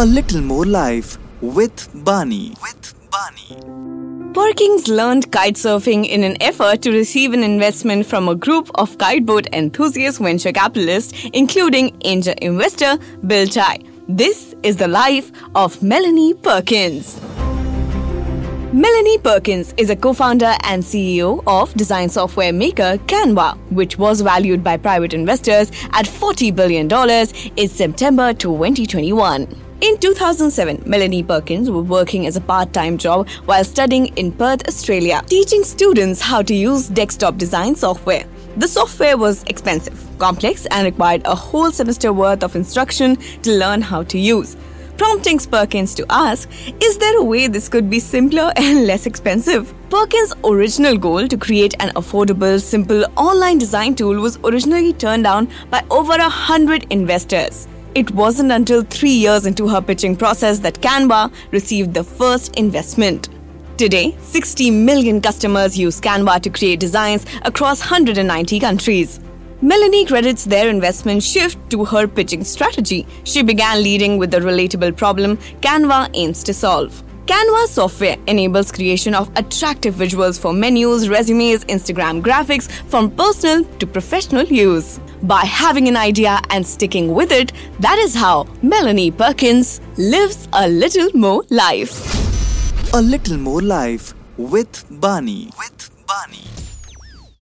A little more life with Bani. With Bani. Perkins learned kite surfing in an effort to receive an investment from a group of kiteboard enthusiast venture capitalists, including angel investor Bill Tai. This is the life of Melanie Perkins. Melanie Perkins is a co founder and CEO of design software maker Canva, which was valued by private investors at $40 billion in September 2021. In 2007, Melanie Perkins was working as a part time job while studying in Perth, Australia, teaching students how to use desktop design software. The software was expensive, complex, and required a whole semester worth of instruction to learn how to use. Prompting Perkins to ask, is there a way this could be simpler and less expensive? Perkins' original goal to create an affordable, simple online design tool was originally turned down by over a hundred investors. It wasn't until three years into her pitching process that Canva received the first investment. Today, 60 million customers use Canva to create designs across 190 countries. Melanie credits their investment shift to her pitching strategy. She began leading with the relatable problem Canva aims to solve. Canva software enables creation of attractive visuals for menus, resumes, Instagram graphics from personal to professional use. By having an idea and sticking with it, that is how Melanie Perkins lives a little more life. A little more life with Bani. With Bani.